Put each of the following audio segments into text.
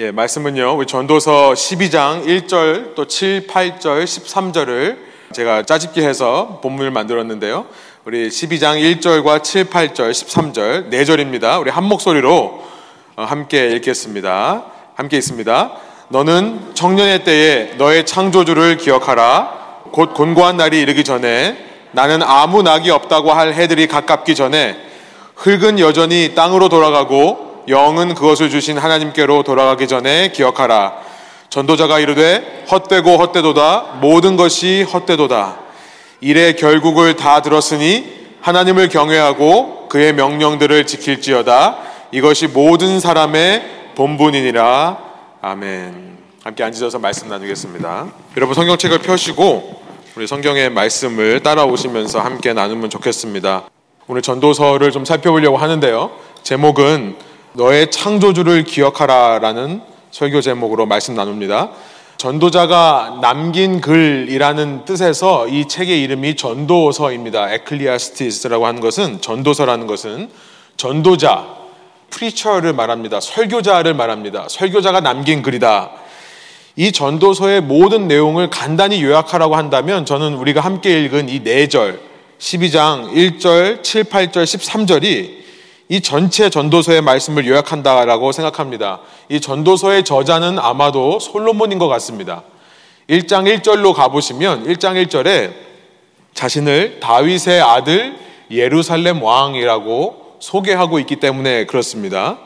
예, 말씀은요. 우리 전도서 12장 1절 또 7, 8절, 13절을 제가 짜집기 해서 본문을 만들었는데요. 우리 12장 1절과 7, 8절, 13절, 4절입니다. 우리 한 목소리로 어, 함께 읽겠습니다. 함께 있습니다. 너는 청년의 때에 너의 창조주를 기억하라. 곧 곤고한 날이 이르기 전에 나는 아무 낙이 없다고 할 해들이 가깝기 전에 흙은 여전히 땅으로 돌아가고 영은 그것을 주신 하나님께로 돌아가기 전에 기억하라. 전도자가 이르되 헛되고 헛되도다 모든 것이 헛되도다. 일의 결국을 다 들었으니 하나님을 경외하고 그의 명령들을 지킬지어다. 이것이 모든 사람의 본분이니라. 아멘. 함께 앉으셔서 말씀 나누겠습니다. 여러분 성경책을 펴시고 우리 성경의 말씀을 따라오시면서 함께 나누면 좋겠습니다. 오늘 전도서를 좀 살펴보려고 하는데요. 제목은 너의 창조주를 기억하라라는 설교 제목으로 말씀 나눕니다. 전도자가 남긴 글이라는 뜻에서 이 책의 이름이 전도서입니다. Ecclesiastes라고 하는 것은 전도서라는 것은 전도자, preacher를 말합니다. 설교자를 말합니다. 설교자가 남긴 글이다. 이 전도서의 모든 내용을 간단히 요약하라고 한다면 저는 우리가 함께 읽은 이 4절, 12장 1절, 7, 8절, 13절이 이 전체 전도서의 말씀을 요약한다라고 생각합니다. 이 전도서의 저자는 아마도 솔로몬인 것 같습니다. 1장 1절로 가보시면 1장 1절에 자신을 다윗의 아들 예루살렘 왕이라고 소개하고 있기 때문에 그렇습니다.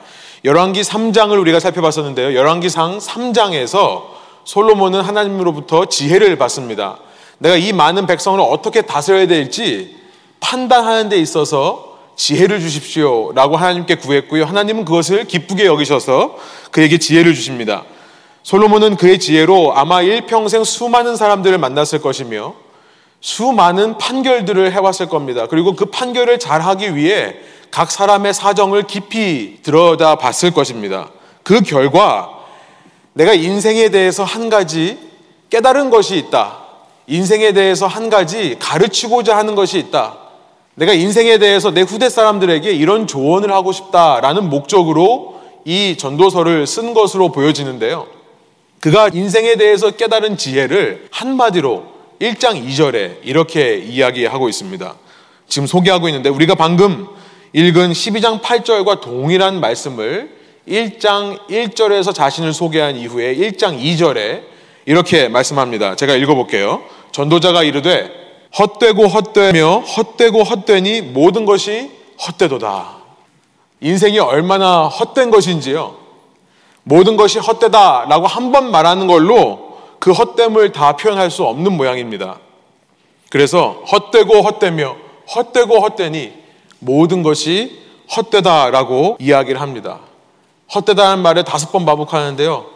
열왕기 3장을 우리가 살펴봤었는데요. 열왕기상 3장에서 솔로몬은 하나님으로부터 지혜를 받습니다. 내가 이 많은 백성을 어떻게 다스려야 될지 판단하는 데 있어서 지혜를 주십시오. 라고 하나님께 구했고요. 하나님은 그것을 기쁘게 여기셔서 그에게 지혜를 주십니다. 솔로몬은 그의 지혜로 아마 일평생 수많은 사람들을 만났을 것이며 수많은 판결들을 해왔을 겁니다. 그리고 그 판결을 잘 하기 위해 각 사람의 사정을 깊이 들여다 봤을 것입니다. 그 결과 내가 인생에 대해서 한 가지 깨달은 것이 있다. 인생에 대해서 한 가지 가르치고자 하는 것이 있다. 내가 인생에 대해서 내 후대 사람들에게 이런 조언을 하고 싶다라는 목적으로 이 전도서를 쓴 것으로 보여지는데요. 그가 인생에 대해서 깨달은 지혜를 한마디로 1장 2절에 이렇게 이야기하고 있습니다. 지금 소개하고 있는데 우리가 방금 읽은 12장 8절과 동일한 말씀을 1장 1절에서 자신을 소개한 이후에 1장 2절에 이렇게 말씀합니다. 제가 읽어볼게요. 전도자가 이르되 헛되고 헛되며 헛되고 헛되니 모든 것이 헛되도다. 인생이 얼마나 헛된 것인지요. 모든 것이 헛되다라고 한 번 말하는 걸로 그 헛됨을 다 표현할 수 없는 모양입니다. 그래서 헛되고 헛되며 헛되고 헛되니 모든 것이 헛되다라고 이야기를 합니다. 헛되다는 말에 다섯 번 반복하는데요.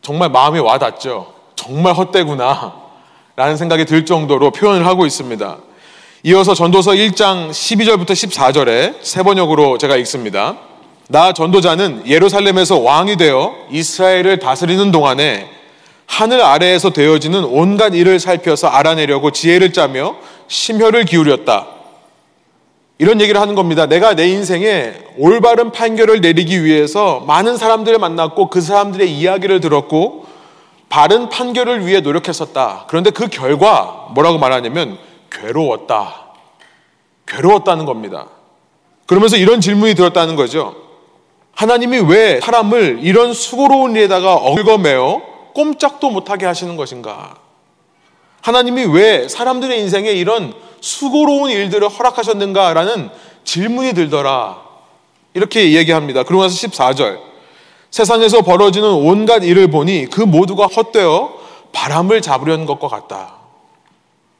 정말 마음에 와닿죠. 정말 헛되구나. 라는 생각이 들 정도로 표현을 하고 있습니다. 이어서 전도서 1장 12절부터 14절에 세 번역으로 제가 읽습니다. 나 전도자는 예루살렘에서 왕이 되어 이스라엘을 다스리는 동안에 하늘 아래에서 되어지는 온갖 일을 살펴서 알아내려고 지혜를 짜며 심혈을 기울였다. 이런 얘기를 하는 겁니다. 내가 내 인생에 올바른 판결을 내리기 위해서 많은 사람들을 만났고 그 사람들의 이야기를 들었고 바른 판결을 위해 노력했었다. 그런데 그 결과 뭐라고 말하냐면 괴로웠다. 괴로웠다는 겁니다. 그러면서 이런 질문이 들었다는 거죠. 하나님이 왜 사람을 이런 수고로운 일에다가 얽어매어 꼼짝도 못하게 하시는 것인가? 하나님이 왜 사람들의 인생에 이런 수고로운 일들을 허락하셨는가라는 질문이 들더라. 이렇게 얘기합니다. 그러고 나서 14절. 세상에서 벌어지는 온갖 일을 보니 그 모두가 헛되어 바람을 잡으려는 것과 같다.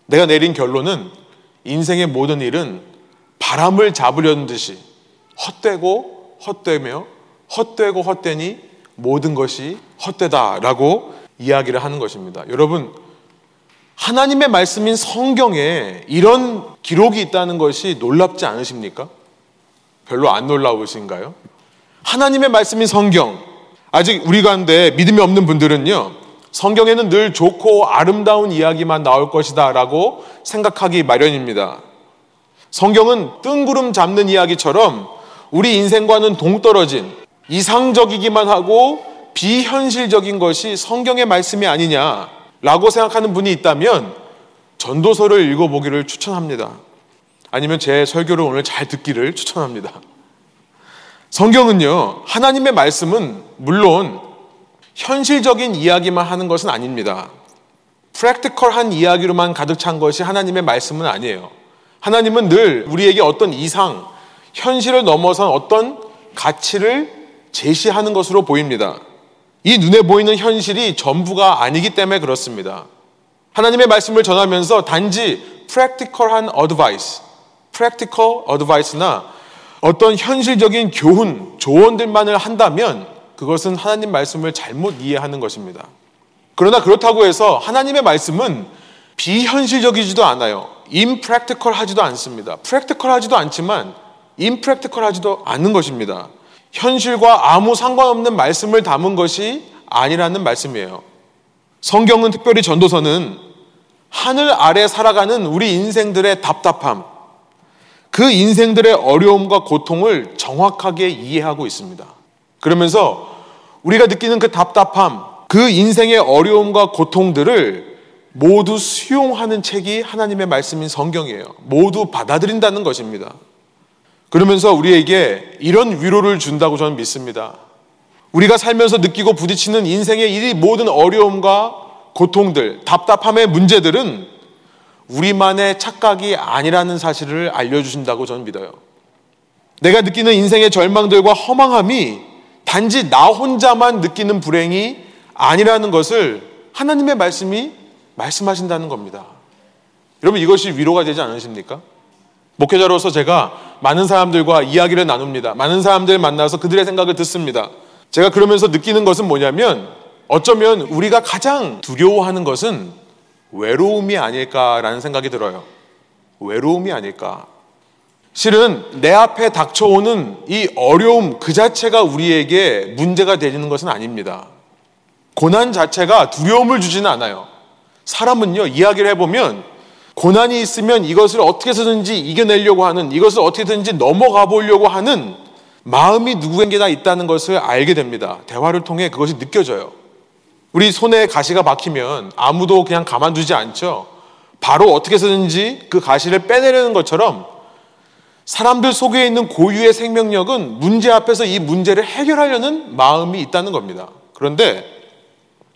내가 내린 결론은 인생의 모든 일은 바람을 잡으려는 듯이 헛되고 헛되며 헛되고 헛되니 모든 것이 헛되다라고 이야기를 하는 것입니다. 여러분, 하나님의 말씀인 성경에 이런 기록이 있다는 것이 놀랍지 않으십니까? 별로 안 놀라우신가요? 하나님의 말씀인 성경. 아직 우리 가운데 믿음이 없는 분들은요, 성경에는 늘 좋고 아름다운 이야기만 나올 것이다 라고 생각하기 마련입니다. 성경은 뜬구름 잡는 이야기처럼 우리 인생과는 동떨어진 이상적이기만 하고 비현실적인 것이 성경의 말씀이 아니냐라고 생각하는 분이 있다면 전도서를 읽어보기를 추천합니다. 아니면 제 설교를 오늘 잘 듣기를 추천합니다. 성경은요, 하나님의 말씀은 물론 현실적인 이야기만 하는 것은 아닙니다. 프랙티컬한 이야기로만 가득 찬 것이 하나님의 말씀은 아니에요. 하나님은 늘 우리에게 어떤 이상, 현실을 넘어선 어떤 가치를 제시하는 것으로 보입니다. 이 눈에 보이는 현실이 전부가 아니기 때문에 그렇습니다. 하나님의 말씀을 전하면서 단지 practical한 advice, practical advice나 어떤 현실적인 교훈, 조언들만을 한다면 그것은 하나님 말씀을 잘못 이해하는 것입니다. 그러나 그렇다고 해서 하나님의 말씀은 비현실적이지도 않아요. impractical 하지도 않습니다. practical 하지도 않지만 impractical 하지도 않는 것입니다. 현실과 아무 상관없는 말씀을 담은 것이 아니라는 말씀이에요. 성경은 특별히 전도서는 하늘 아래 살아가는 우리 인생들의 답답함, 그 인생들의 어려움과 고통을 정확하게 이해하고 있습니다. 그러면서 우리가 느끼는 그 답답함, 그 인생의 어려움과 고통들을 모두 수용하는 책이 하나님의 말씀인 성경이에요. 모두 받아들인다는 것입니다. 그러면서 우리에게 이런 위로를 준다고 저는 믿습니다. 우리가 살면서 느끼고 부딪히는 인생의 이 모든 어려움과 고통들, 답답함의 문제들은 우리만의 착각이 아니라는 사실을 알려주신다고 저는 믿어요. 내가 느끼는 인생의 절망들과 허망함이 단지 나 혼자만 느끼는 불행이 아니라는 것을 하나님의 말씀이 말씀하신다는 겁니다. 여러분 이것이 위로가 되지 않으십니까? 목회자로서 제가 많은 사람들과 이야기를 나눕니다. 많은 사람들 만나서 그들의 생각을 듣습니다. 제가 그러면서 느끼는 것은 뭐냐면 어쩌면 우리가 가장 두려워하는 것은 외로움이 아닐까라는 생각이 들어요. 외로움이 아닐까. 실은 내 앞에 닥쳐오는 이 어려움 그 자체가 우리에게 문제가 되는 것은 아닙니다. 고난 자체가 두려움을 주지는 않아요. 사람은요, 이야기를 해보면 고난이 있으면 이것을 어떻게 해서든지 이겨내려고 하는, 이것을 어떻게든지 넘어가 보려고 하는 마음이 누구에게나 있다는 것을 알게 됩니다. 대화를 통해 그것이 느껴져요. 우리 손에 가시가 박히면 아무도 그냥 가만두지 않죠. 바로 어떻게 해서든지 그 가시를 빼내려는 것처럼 사람들 속에 있는 고유의 생명력은 문제 앞에서 이 문제를 해결하려는 마음이 있다는 겁니다. 그런데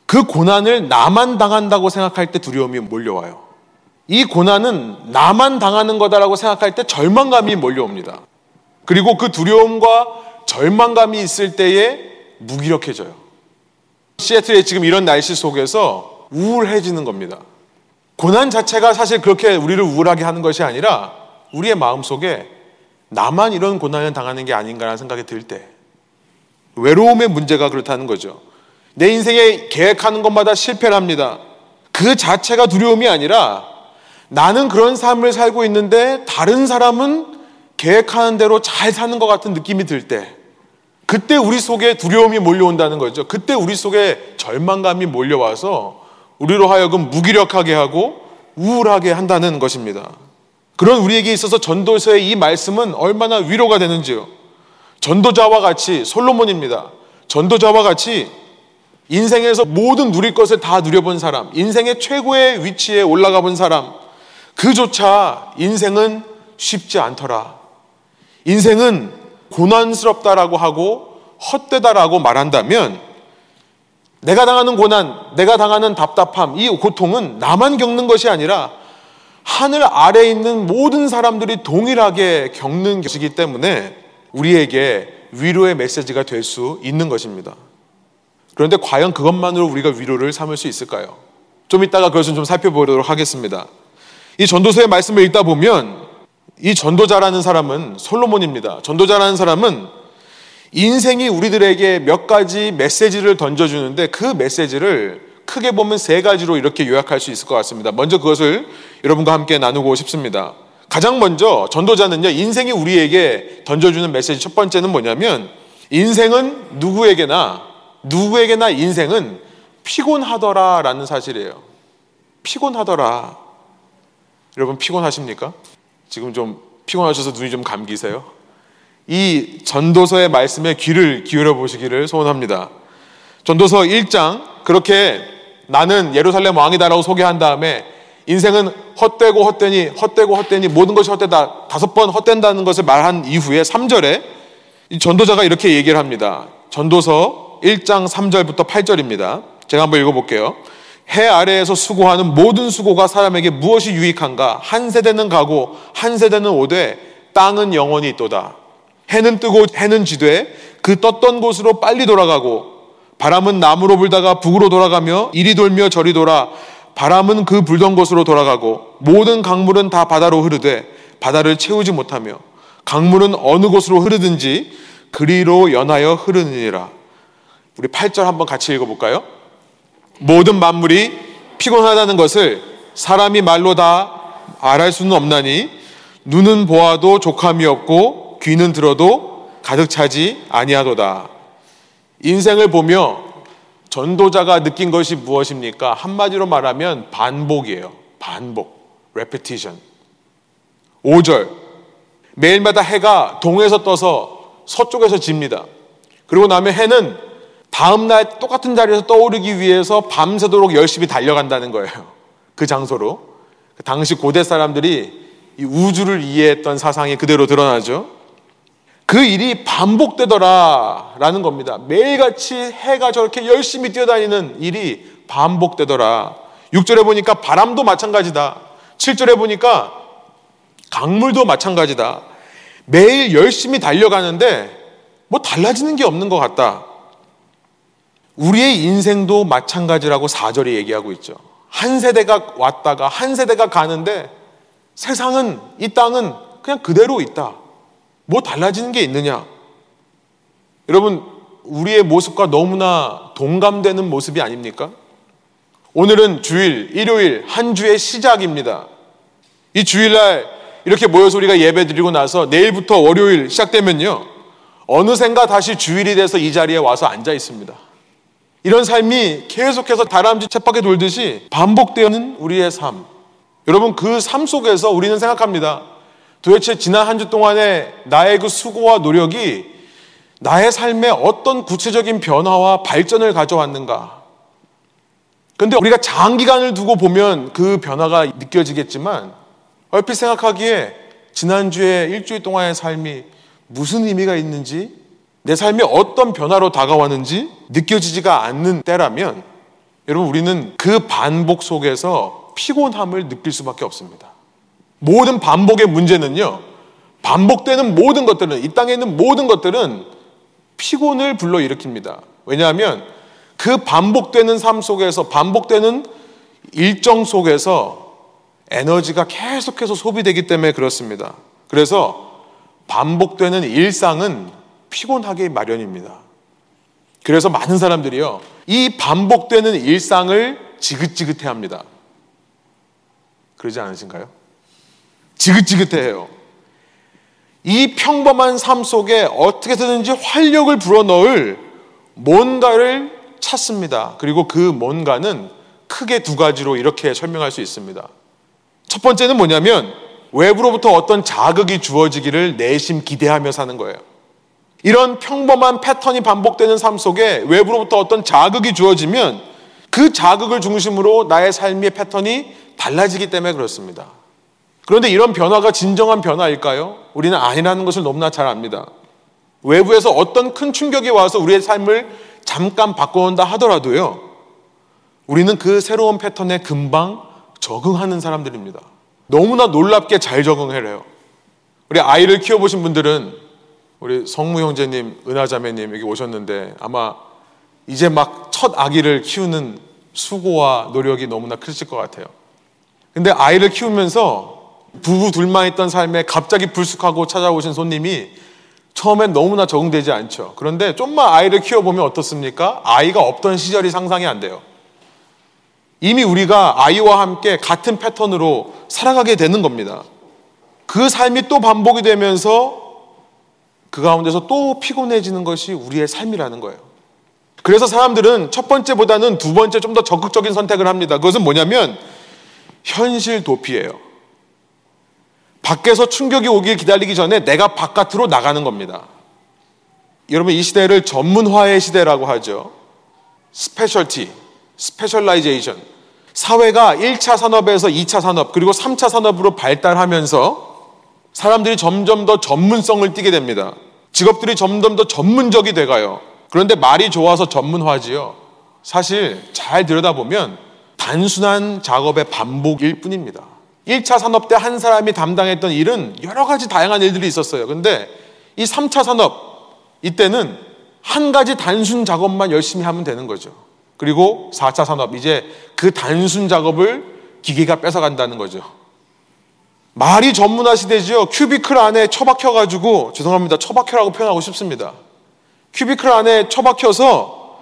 그 고난을 나만 당한다고 생각할 때 두려움이 몰려와요. 이 고난은 나만 당하는 거다라고 생각할 때 절망감이 몰려옵니다. 그리고 그 두려움과 절망감이 있을 때에 무기력해져요. 시애틀의 지금 이런 날씨 속에서 우울해지는 겁니다. 고난 자체가 사실 그렇게 우리를 우울하게 하는 것이 아니라 우리의 마음 속에 나만 이런 고난을 당하는 게 아닌가라는 생각이 들 때, 외로움의 문제가 그렇다는 거죠. 내 인생에 계획하는 것마다 실패를 합니다. 그 자체가 두려움이 아니라 나는 그런 삶을 살고 있는데 다른 사람은 계획하는 대로 잘 사는 것 같은 느낌이 들 때, 그때 우리 속에 두려움이 몰려온다는 거죠. 그때 우리 속에 절망감이 몰려와서 우리로 하여금 무기력하게 하고 우울하게 한다는 것입니다. 그런 우리에게 있어서 전도서의 이 말씀은 얼마나 위로가 되는지요. 전도자와 같이 솔로몬입니다. 전도자와 같이 인생에서 모든 누릴 것을 다 누려본 사람, 인생의 최고의 위치에 올라가 본 사람, 그조차 인생은 쉽지 않더라. 인생은 고난스럽다라고 하고 헛되다라고 말한다면 내가 당하는 고난, 내가 당하는 답답함, 이 고통은 나만 겪는 것이 아니라 하늘 아래에 있는 모든 사람들이 동일하게 겪는 것이기 때문에 우리에게 위로의 메시지가 될 수 있는 것입니다. 그런데 과연 그것만으로 우리가 위로를 삼을 수 있을까요? 좀 이따가 그것을 좀 살펴보도록 하겠습니다. 이 전도서의 말씀을 읽다 보면 이 전도자라는 사람은 솔로몬입니다. 전도자라는 사람은 인생이 우리들에게 몇 가지 메시지를 던져주는데 그 메시지를 크게 보면 세 가지로 이렇게 요약할 수 있을 것 같습니다. 먼저 그것을 여러분과 함께 나누고 싶습니다. 가장 먼저 전도자는요, 인생이 우리에게 던져주는 메시지 첫 번째는 뭐냐면, 인생은 누구에게나 누구에게나 인생은 피곤하더라 라는 사실이에요. 피곤하더라. 여러분 피곤하십니까? 지금 좀 피곤하셔서 눈이 좀 감기세요? 이 전도서의 말씀에 귀를 기울여 보시기를 소원합니다. 전도서 1장 그렇게 나는 예루살렘 왕이다라고 소개한 다음에 인생은 헛되고 헛되니 헛되고 헛되니 모든 것이 헛되다 다섯 번 헛된다는 것을 말한 이후에 3절에 이 전도자가 이렇게 얘기를 합니다. 전도서 1장 3절부터 8절입니다. 제가 한번 읽어볼게요. 해 아래에서 수고하는 모든 수고가 사람에게 무엇이 유익한가? 한 세대는 가고 한 세대는 오되 땅은 영원히 있도다. 해는 뜨고 해는 지되 그 떴던 곳으로 빨리 돌아가고 바람은 남으로 불다가 북으로 돌아가며 이리 돌며 저리 돌아 바람은 그 불던 곳으로 돌아가고 모든 강물은 다 바다로 흐르되 바다를 채우지 못하며 강물은 어느 곳으로 흐르든지 그리로 연하여 흐르느니라. 우리 8절 한번 같이 읽어볼까요? 모든 만물이 피곤하다는 것을 사람이 말로 다 말할 수는 없나니 눈은 보아도 족함이 없고 귀는 들어도 가득 차지 아니하도다. 인생을 보며 전도자가 느낀 것이 무엇입니까? 한마디로 말하면 반복이에요. 반복. repetition. 5절. 매일마다 해가 동에서 떠서 서쪽에서 집니다. 그리고 나면 해는 다음날 똑같은 자리에서 떠오르기 위해서 밤새도록 열심히 달려간다는 거예요. 그 장소로. 그 당시 고대 사람들이 이 우주를 이해했던 사상이 그대로 드러나죠. 그 일이 반복되더라라는 겁니다. 매일같이 해가 저렇게 열심히 뛰어다니는 일이 반복되더라. 6절에 보니까 바람도 마찬가지다. 7절에 보니까 강물도 마찬가지다. 매일 열심히 달려가는데 뭐 달라지는 게 없는 것 같다. 우리의 인생도 마찬가지라고 4절이 얘기하고 있죠. 한 세대가 왔다가 한 세대가 가는데 세상은, 이 땅은 그냥 그대로 있다. 뭐 달라지는 게 있느냐? 여러분, 우리의 모습과 너무나 동감되는 모습이 아닙니까? 오늘은 주일, 일요일, 한 주의 시작입니다. 이 주일날 이렇게 모여서 우리가 예배 드리고 나서 내일부터 월요일 시작되면요. 어느샌가 다시 주일이 돼서 이 자리에 와서 앉아 있습니다. 이런 삶이 계속해서 다람쥐 쳇바퀴 돌듯이 반복되는 우리의 삶. 여러분 그 삶 속에서 우리는 생각합니다. 도대체 지난 한 주 동안에 나의 그 수고와 노력이 나의 삶에 어떤 구체적인 변화와 발전을 가져왔는가? 근데 우리가 장기간을 두고 보면 그 변화가 느껴지겠지만 얼핏 생각하기에 지난주에 일주일 동안의 삶이 무슨 의미가 있는지 내 삶이 어떤 변화로 다가왔는지 느껴지지가 않는 때라면 여러분 우리는 그 반복 속에서 피곤함을 느낄 수밖에 없습니다. 모든 반복의 문제는요. 반복되는 모든 것들은 이 땅에 있는 모든 것들은 피곤을 불러일으킵니다. 왜냐하면 그 반복되는 삶 속에서 반복되는 일정 속에서 에너지가 계속해서 소비되기 때문에 그렇습니다. 그래서 반복되는 일상은 피곤하게 마련입니다. 그래서 많은 사람들이요. 이 반복되는 일상을 지긋지긋해 합니다. 그러지 않으신가요? 지긋지긋해요. 이 평범한 삶 속에 어떻게든지 활력을 불어넣을 뭔가를 찾습니다. 그리고 그 뭔가는 크게 두 가지로 이렇게 설명할 수 있습니다. 첫 번째는 뭐냐면 외부로부터 어떤 자극이 주어지기를 내심 기대하며 사는 거예요. 이런 평범한 패턴이 반복되는 삶 속에 외부로부터 어떤 자극이 주어지면 그 자극을 중심으로 나의 삶의 패턴이 달라지기 때문에 그렇습니다. 그런데 이런 변화가 진정한 변화일까요? 우리는 아니라는 것을 너무나 잘 압니다. 외부에서 어떤 큰 충격이 와서 우리의 삶을 잠깐 바꿔온다 하더라도요, 우리는 그 새로운 패턴에 금방 적응하는 사람들입니다. 너무나 놀랍게 잘 적응해요. 우리 아이를 키워보신 분들은 우리 성무 형제님, 은하자매님 여기 오셨는데 아마 이제 막 첫 아기를 키우는 수고와 노력이 너무나 크실 것 같아요. 근데 아이를 키우면서 부부 둘만 있던 삶에 갑자기 불쑥하고 찾아오신 손님이 처음엔 너무나 적응되지 않죠. 그런데 좀만 아이를 키워보면 어떻습니까? 아이가 없던 시절이 상상이 안 돼요. 이미 우리가 아이와 함께 같은 패턴으로 살아가게 되는 겁니다. 그 삶이 또 반복이 되면서 그 가운데서 또 피곤해지는 것이 우리의 삶이라는 거예요. 그래서 사람들은 첫 번째보다는 두 번째 좀 더 적극적인 선택을 합니다. 그것은 뭐냐면 현실 도피예요. 밖에서 충격이 오길 기다리기 전에 내가 바깥으로 나가는 겁니다. 여러분 이 시대를 전문화의 시대라고 하죠. specialty, specialization. 사회가 1차 산업에서 2차 산업, 그리고 3차 산업으로 발달하면서 사람들이 점점 더 전문성을 띠게 됩니다. 직업들이 점점 더 전문적이 돼가요. 그런데 말이 좋아서 전문화지요. 사실 잘 들여다보면 단순한 작업의 반복일 뿐입니다. 1차 산업 때 한 사람이 담당했던 일은 여러 가지 다양한 일들이 있었어요. 근데 이 3차 산업, 이때는 한 가지 단순 작업만 열심히 하면 되는 거죠. 그리고 4차 산업, 이제 그 단순 작업을 기계가 뺏어간다는 거죠. 말이 전문화 시대지요. 큐비클 안에 처박혀가지고, 죄송합니다. 처박혀라고 표현하고 싶습니다. 큐비클 안에 처박혀서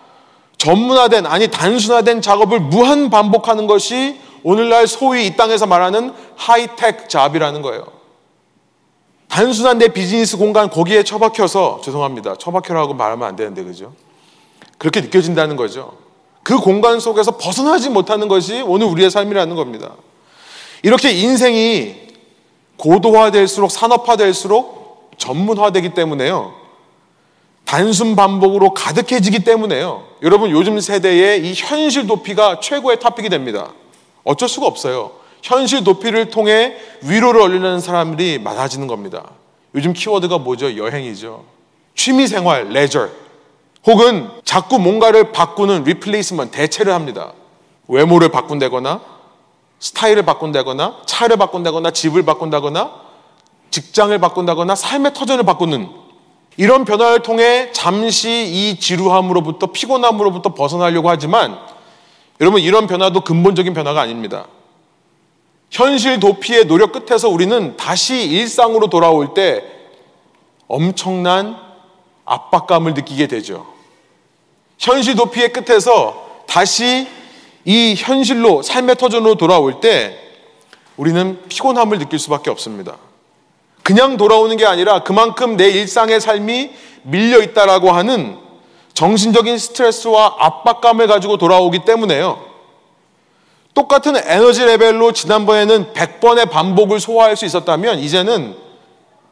전문화된, 아니 단순화된 작업을 무한 반복하는 것이 오늘날 소위 이 땅에서 말하는 하이텍 잡이라는 거예요. 단순한 내 비즈니스 공간 거기에 처박혀서 죄송합니다. 처박혀라고 말하면 안 되는데 그죠? 그렇게 느껴진다는 거죠. 그 공간 속에서 벗어나지 못하는 것이 오늘 우리의 삶이라는 겁니다. 이렇게 인생이 고도화될수록 산업화될수록 전문화되기 때문에요. 단순 반복으로 가득해지기 때문에요. 여러분 요즘 세대의 이 현실 도피가 최고의 토픽이 됩니다. 어쩔 수가 없어요. 현실 도피를 통해 위로를 얻으려는 사람들이 많아지는 겁니다. 요즘 키워드가 뭐죠? 여행이죠. 취미 생활, 레저. 혹은 자꾸 뭔가를 바꾸는 replacement, 대체를 합니다. 외모를 바꾼다거나, 스타일을 바꾼다거나, 차를 바꾼다거나, 집을 바꾼다거나, 직장을 바꾼다거나, 삶의 터전을 바꾸는 이런 변화를 통해 잠시 이 지루함으로부터 피곤함으로부터 벗어나려고 하지만 여러분 이런 변화도 근본적인 변화가 아닙니다. 현실 도피의 노력 끝에서 우리는 다시 일상으로 돌아올 때 엄청난 압박감을 느끼게 되죠. 현실 도피의 끝에서 다시 이 현실로 삶의 터전으로 돌아올 때 우리는 피곤함을 느낄 수밖에 없습니다. 그냥 돌아오는 게 아니라 그만큼 내 일상의 삶이 밀려 있다라고 하는 정신적인 스트레스와 압박감을 가지고 돌아오기 때문에요. 똑같은 에너지 레벨로 지난번에는 100번의 반복을 소화할 수 있었다면 이제는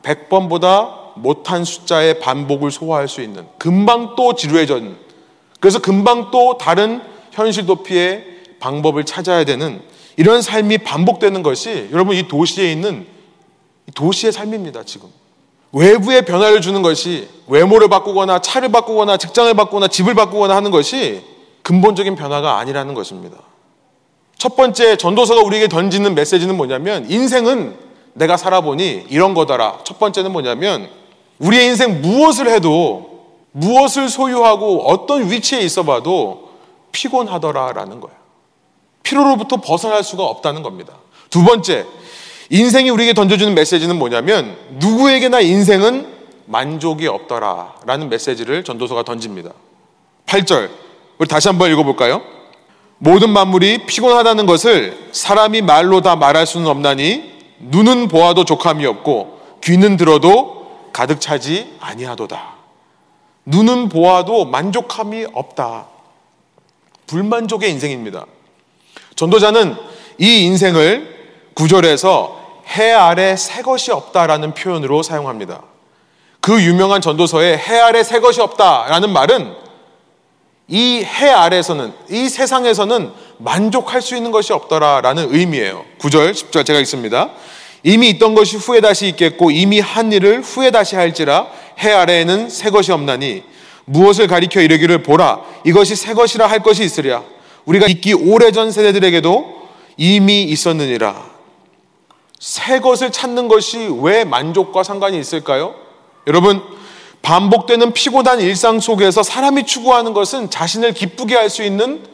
100번보다 못한 숫자의 반복을 소화할 수 있는 금방 또 지루해진 그래서 금방 또 다른 현실 도피의 방법을 찾아야 되는 이런 삶이 반복되는 것이 여러분 이 도시에 있는 도시의 삶입니다, 지금. 외부의 변화를 주는 것이 외모를 바꾸거나 차를 바꾸거나 직장을 바꾸거나 집을 바꾸거나 하는 것이 근본적인 변화가 아니라는 것입니다. 첫 번째 전도서가 우리에게 던지는 메시지는 뭐냐면 인생은 내가 살아보니 이런 거더라. 첫 번째는 뭐냐면 우리의 인생 무엇을 해도 무엇을 소유하고 어떤 위치에 있어 봐도 피곤하더라라는 거예요. 피로로부터 벗어날 수가 없다는 겁니다. 두 번째, 인생이 우리에게 던져주는 메시지는 뭐냐면 누구에게나 인생은 만족이 없더라 라는 메시지를 전도서가 던집니다. 8절, 우리 다시 한번 읽어볼까요? 모든 만물이 피곤하다는 것을 사람이 말로 다 말할 수는 없나니 눈은 보아도 족함이 없고 귀는 들어도 가득 차지 아니하도다. 눈은 보아도 만족함이 없다. 불만족의 인생입니다. 전도자는 이 인생을 구절에서 해 아래 새 것이 없다라는 표현으로 사용합니다. 그 유명한 전도서에 해 아래 새 것이 없다라는 말은 이 해 아래서는 이 세상에서는 만족할 수 있는 것이 없더라라는 의미예요. 9절, 10절 제가 읽습니다. 이미 있던 것이 후에 다시 있겠고 이미 한 일을 후에 다시 할지라 해 아래에는 새 것이 없나니 무엇을 가리켜 이르기를 보라 이것이 새 것이라 할 것이 있으랴 우리가 있기 오래전 세대들에게도 이미 있었느니라 새 것을 찾는 것이 왜 만족과 상관이 있을까요? 여러분 반복되는 피곤한 일상 속에서 사람이 추구하는 것은 자신을 기쁘게 할 수 있는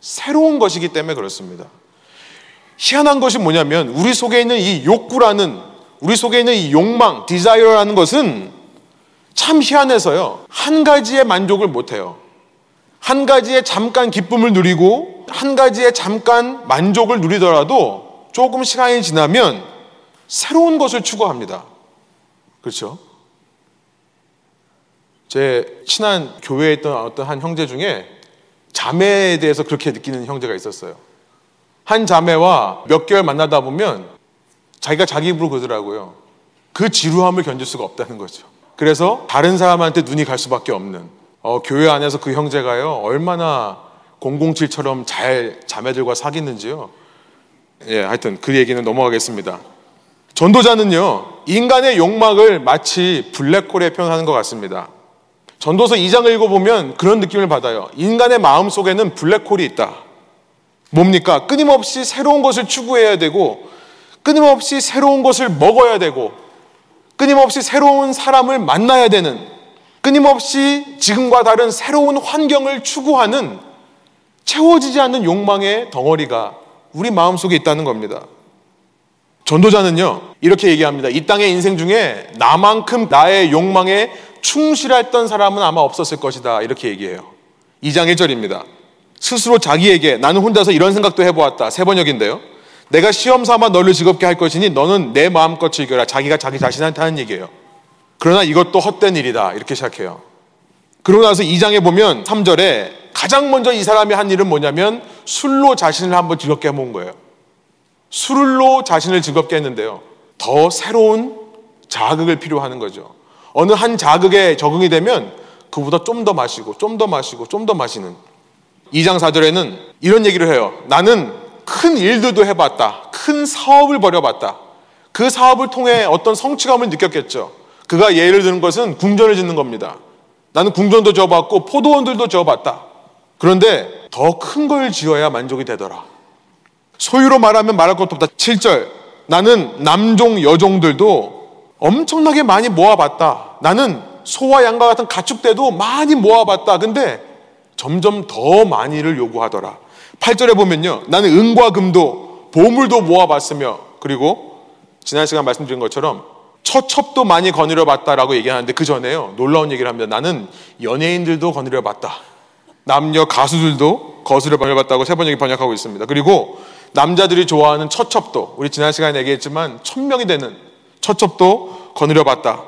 새로운 것이기 때문에 그렇습니다. 희한한 것이 뭐냐면 우리 속에 있는 이 욕구라는 우리 속에 있는 이 욕망, desire라는 것은 참 희한해서요. 한 가지의 만족을 못 해요. 한 가지의 잠깐 기쁨을 누리고 한 가지의 잠깐 만족을 누리더라도 조금 시간이 지나면 새로운 것을 추구합니다. 그렇죠? 제 친한 교회에 있던 어떤 한 형제 중에 자매에 대해서 그렇게 느끼는 형제가 있었어요. 한 자매와 몇 개월 만나다 보면 자기가 자기 입으로 그러더라고요. 그 지루함을 견딜 수가 없다는 거죠. 그래서 다른 사람한테 눈이 갈 수밖에 없는 어, 교회 안에서 그 형제가요 얼마나 007처럼 잘 자매들과 사귀는지요. 예, 하여튼 그 얘기는 넘어가겠습니다. 전도자는요 인간의 욕망을 마치 블랙홀에 표현하는 것 같습니다. 전도서 2장을 읽어보면 그런 느낌을 받아요. 인간의 마음 속에는 블랙홀이 있다. 뭡니까? 끊임없이 새로운 것을 추구해야 되고, 끊임없이 새로운 것을 먹어야 되고, 끊임없이 새로운 사람을 만나야 되는, 끊임없이 지금과 다른 새로운 환경을 추구하는 채워지지 않는 욕망의 덩어리가 우리 마음 속에 있다는 겁니다. 전도자는요, 이렇게 얘기합니다. 이 땅의 인생 중에 나만큼 나의 욕망에 충실했던 사람은 아마 없었을 것이다. 이렇게 얘기해요. 2장 1절입니다. 스스로 자기에게 나는 혼자서 이런 생각도 해보았다. 세 번역인데요. 내가 시험 삼아 너를 즐겁게 할 것이니 너는 내 마음껏 즐겨라. 자기가 자기 자신한테 하는 얘기예요. 그러나 이것도 헛된 일이다. 이렇게 시작해요. 그러고 나서 2장에 보면 3절에 가장 먼저 이 사람이 한 일은 뭐냐면 술로 자신을 한번 즐겁게 해본 거예요. 술로 자신을 즐겁게 했는데요. 더 새로운 자극을 필요하는 거죠. 어느 한 자극에 적응이 되면 그보다 좀 더 마시고 좀 더 마시고 좀 더 마시는 2장 4절에는 이런 얘기를 해요. 나는 큰 일들도 해봤다. 큰 사업을 벌여봤다. 그 사업을 통해 어떤 성취감을 느꼈겠죠. 그가 예를 드는 것은 궁전을 짓는 겁니다. 나는 궁전도 지어봤고 포도원들도 지어봤다. 그런데 더 큰 걸 지어야 만족이 되더라. 소유로 말하면 말할 것도 없다. 7절. 나는 남종, 여종들도 엄청나게 많이 모아봤다. 나는 소와 양과 같은 가축대도 많이 모아봤다. 근데 점점 더 많이를 요구하더라. 8절에 보면요. 나는 은과 금도 보물도 모아봤으며 그리고 지난 시간 말씀드린 것처럼 처첩도 많이 거느려 봤다라고 얘기하는데 그 전에요. 놀라운 얘기를 합니다. 나는 연예인들도 거느려 봤다. 남녀 가수들도 거스려 거느려 봤다고 세 번역이 번역하고 있습니다. 그리고 남자들이 좋아하는 처첩도 우리 지난 시간에 얘기했지만 천명이 되는 처첩도 거느려 봤다.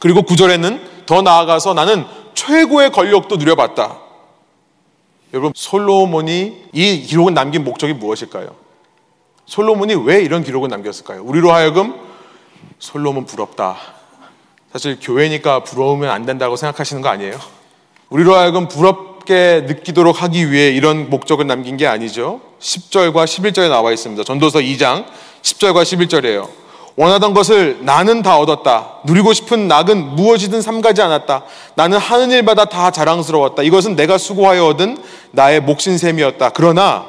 그리고 구절에는 더 나아가서 나는 최고의 권력도 누려봤다. 여러분 솔로몬이 이 기록을 남긴 목적이 무엇일까요? 솔로몬이 왜 이런 기록을 남겼을까요? 우리로 하여금 솔로몬 부럽다. 사실 교회니까 부러우면 안 된다고 생각하시는 거 아니에요? 우리로 하여금 부럽 게 느끼도록 하기 위해 이런 목적을 남긴 게 아니죠. 10절과 11절에 나와 있습니다. 전도서 2장 10절과 11절이에요. 원하던 것을 나는 다 얻었다. 누리고 싶은 낙은 무엇이든 삼가지 않았다. 나는 하는 일마다 다 자랑스러웠다. 이것은 내가 수고하여 얻은 나의 몫인 셈이었다. 그러나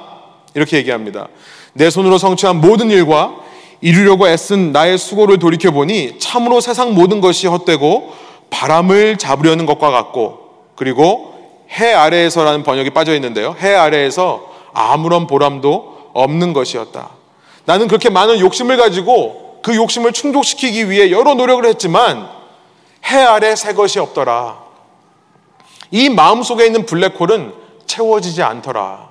이렇게 얘기합니다. 내 손으로 성취한 모든 일과 이루려고 애쓴 나의 수고를 돌이켜 보니 참으로 세상 모든 것이 헛되고 바람을 잡으려는 것과 같고 그리고 해 아래에서라는 번역이 빠져 있는데요. 해 아래에서 아무런 보람도 없는 것이었다. 나는 그렇게 많은 욕심을 가지고 그 욕심을 충족시키기 위해 여러 노력을 했지만 해 아래 새 것이 없더라. 이 마음 속에 있는 블랙홀은 채워지지 않더라.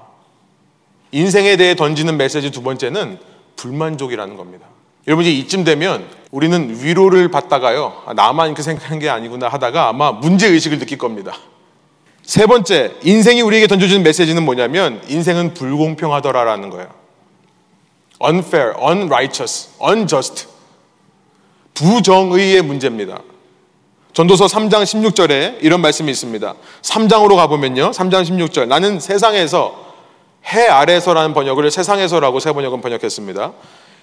인생에 대해 던지는 메시지 두 번째는 불만족이라는 겁니다. 여러분 이제 이쯤 되면 우리는 위로를 받다가요. 아, 나만 그 생각한 게 아니구나 하다가 아마 문제 의식을 느낄 겁니다. 세 번째, 인생이 우리에게 던져주는 메시지는 뭐냐면 인생은 불공평하더라라는 거예요. unfair, unrighteous, unjust. 부정의의 문제입니다. 전도서 3장 16절에 이런 말씀이 있습니다. 3장으로 가보면요. 3장 16절. 나는 세상에서 해 아래에서라는 번역을 세상에서라고 세 번역은 번역했습니다.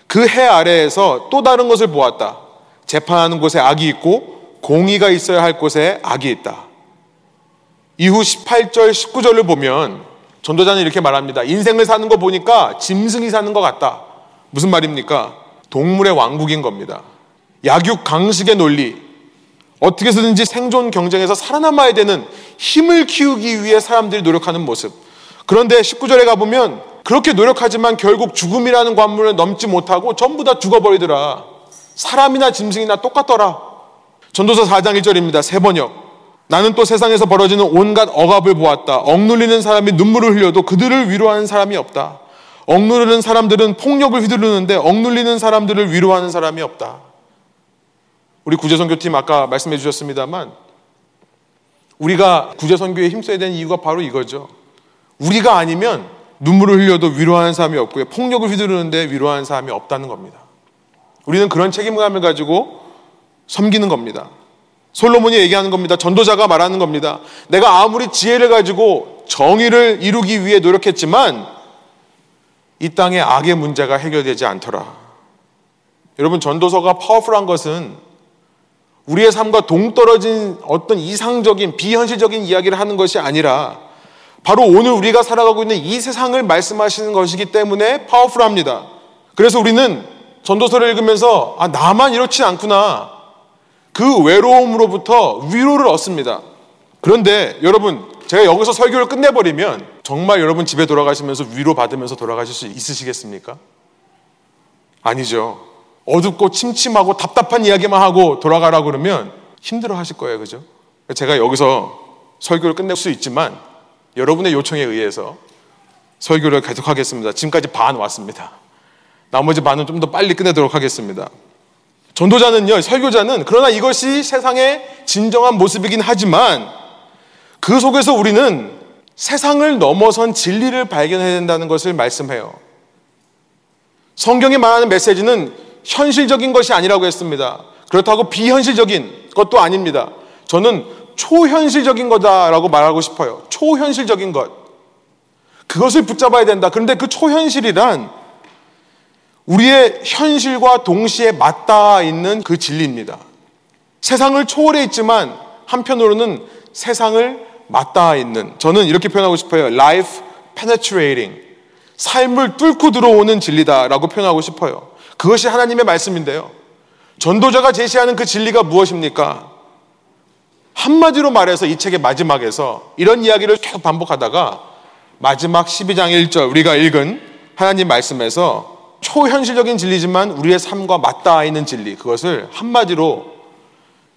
그 해 아래에서 또 다른 것을 보았다. 재판하는 곳에 악이 있고 공의가 있어야 할 곳에 악이 있다. 이후 18절, 19절을 보면 전도자는 이렇게 말합니다. 인생을 사는 거 보니까 짐승이 사는 것 같다. 무슨 말입니까? 동물의 왕국인 겁니다. 약육 강식의 논리. 어떻게 해서든지 생존 경쟁에서 살아남아야 되는 힘을 키우기 위해 사람들이 노력하는 모습. 그런데 19절에 가보면 그렇게 노력하지만 결국 죽음이라는 관문을 넘지 못하고 전부 다 죽어버리더라. 사람이나 짐승이나 똑같더라. 전도서 4장 1절입니다. 세 번역. 나는 또 세상에서 벌어지는 온갖 억압을 보았다. 억눌리는 사람이 눈물을 흘려도 그들을 위로하는 사람이 없다. 억누르는 사람들은 폭력을 휘두르는데 억눌리는 사람들을 위로하는 사람이 없다. 우리 구제선교팀 아까 말씀해 주셨습니다만 우리가 구제선교에 힘써야 되는 이유가 바로 이거죠. 우리가 아니면 눈물을 흘려도 위로하는 사람이 없고요. 폭력을 휘두르는데 위로하는 사람이 없다는 겁니다. 우리는 그런 책임감을 가지고 섬기는 겁니다. 솔로몬이 얘기하는 겁니다. 전도자가 말하는 겁니다. 내가 아무리 지혜를 가지고 정의를 이루기 위해 노력했지만 이 땅의 악의 문제가 해결되지 않더라. 여러분, 전도서가 파워풀한 것은 우리의 삶과 동떨어진 어떤 이상적인 비현실적인 이야기를 하는 것이 아니라 바로 오늘 우리가 살아가고 있는 이 세상을 말씀하시는 것이기 때문에 파워풀합니다. 그래서 우리는 전도서를 읽으면서 아, 나만 이렇지 않구나. 그 외로움으로부터 위로를 얻습니다. 그런데 여러분, 제가 여기서 설교를 끝내버리면 정말 여러분 집에 돌아가시면서 위로받으면서 돌아가실 수 있으시겠습니까? 아니죠. 어둡고 침침하고 답답한 이야기만 하고 돌아가라 그러면 힘들어 하실 거예요. 그죠? 제가 여기서 설교를 끝낼 수 있지만 여러분의 요청에 의해서 설교를 계속하겠습니다. 지금까지 반 왔습니다. 나머지 반은 좀 더 빨리 끝내도록 하겠습니다. 전도자는요, 설교자는 그러나 이것이 세상의 진정한 모습이긴 하지만 그 속에서 우리는 세상을 넘어선 진리를 발견해야 된다는 것을 말씀해요. 성경이 말하는 메시지는 현실적인 것이 아니라고 했습니다. 그렇다고 비현실적인 것도 아닙니다. 저는 초현실적인 거다라고 말하고 싶어요. 초현실적인 것. 그것을 붙잡아야 된다. 그런데 그 초현실이란 우리의 현실과 동시에 맞닿아 있는 그 진리입니다. 세상을 초월해 있지만 한편으로는 세상을 맞닿아 있는 저는 이렇게 표현하고 싶어요. life penetrating 삶을 뚫고 들어오는 진리다라고 표현하고 싶어요. 그것이 하나님의 말씀인데요. 전도자가 제시하는 그 진리가 무엇입니까? 한마디로 말해서 이 책의 마지막에서 이런 이야기를 계속 반복하다가 마지막 12장 1절 우리가 읽은 하나님 말씀에서 초현실적인 진리지만 우리의 삶과 맞닿아 있는 진리 그것을 한마디로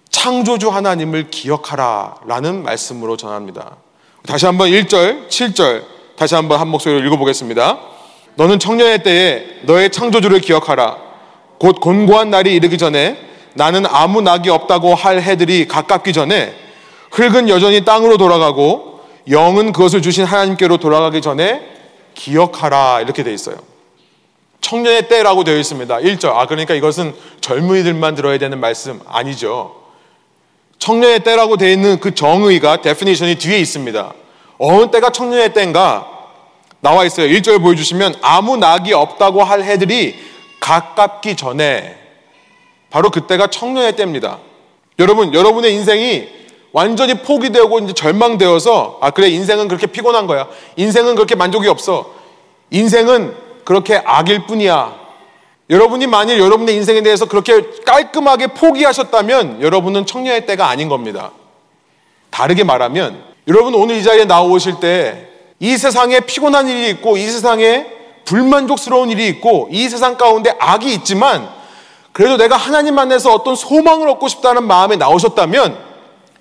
창조주 하나님을 기억하라 라는 말씀으로 전합니다. 다시 한번 1절, 7절 다시 한번 한 목소리로 읽어보겠습니다. 너는 청년의 때에 너의 창조주를 기억하라. 곧 곤고한 날이 이르기 전에 나는 아무 낙이 없다고 할 해들이 가깝기 전에 흙은 여전히 땅으로 돌아가고 영은 그것을 주신 하나님께로 돌아가기 전에 기억하라 이렇게 돼 있어요. 청년의 때라고 되어 있습니다. 1절. 아 그러니까 이것은 젊은이들만 들어야 되는 말씀 아니죠. 청년의 때라고 되어 있는 그 정의가 definition이 뒤에 있습니다. 어느 때가 청년의 때인가? 나와 있어요. 1절 보여주시면 아무 낙이 없다고 할 해들이 가깝기 전에 바로 그때가 청년의 때입니다. 여러분, 여러분의 인생이 완전히 포기되고 이제 절망되어서 아 그래 인생은 그렇게 피곤한 거야. 인생은 그렇게 만족이 없어. 인생은 그렇게 악일 뿐이야. 여러분이 만일 여러분의 인생에 대해서 그렇게 깔끔하게 포기하셨다면 여러분은 청년의 때가 아닌 겁니다. 다르게 말하면 여러분 오늘 이 자리에 나오실 때 이 세상에 피곤한 일이 있고 이 세상에 불만족스러운 일이 있고 이 세상 가운데 악이 있지만 그래도 내가 하나님 안에서 어떤 소망을 얻고 싶다는 마음에 나오셨다면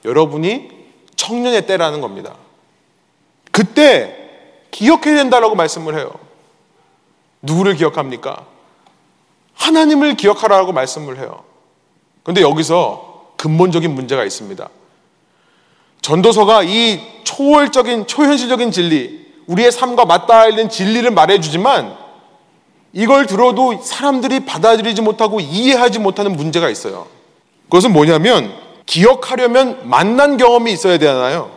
여러분이 청년의 때라는 겁니다. 그때 기억해야 된다라고 말씀을 해요. 누구를 기억합니까? 하나님을 기억하라고 말씀을 해요. 그런데 여기서 근본적인 문제가 있습니다. 전도서가 이 초월적인, 초현실적인 진리, 우리의 삶과 맞닿아 있는 진리를 말해주지만 이걸 들어도 사람들이 받아들이지 못하고 이해하지 못하는 문제가 있어요. 그것은 뭐냐면 기억하려면 만난 경험이 있어야 되잖아요.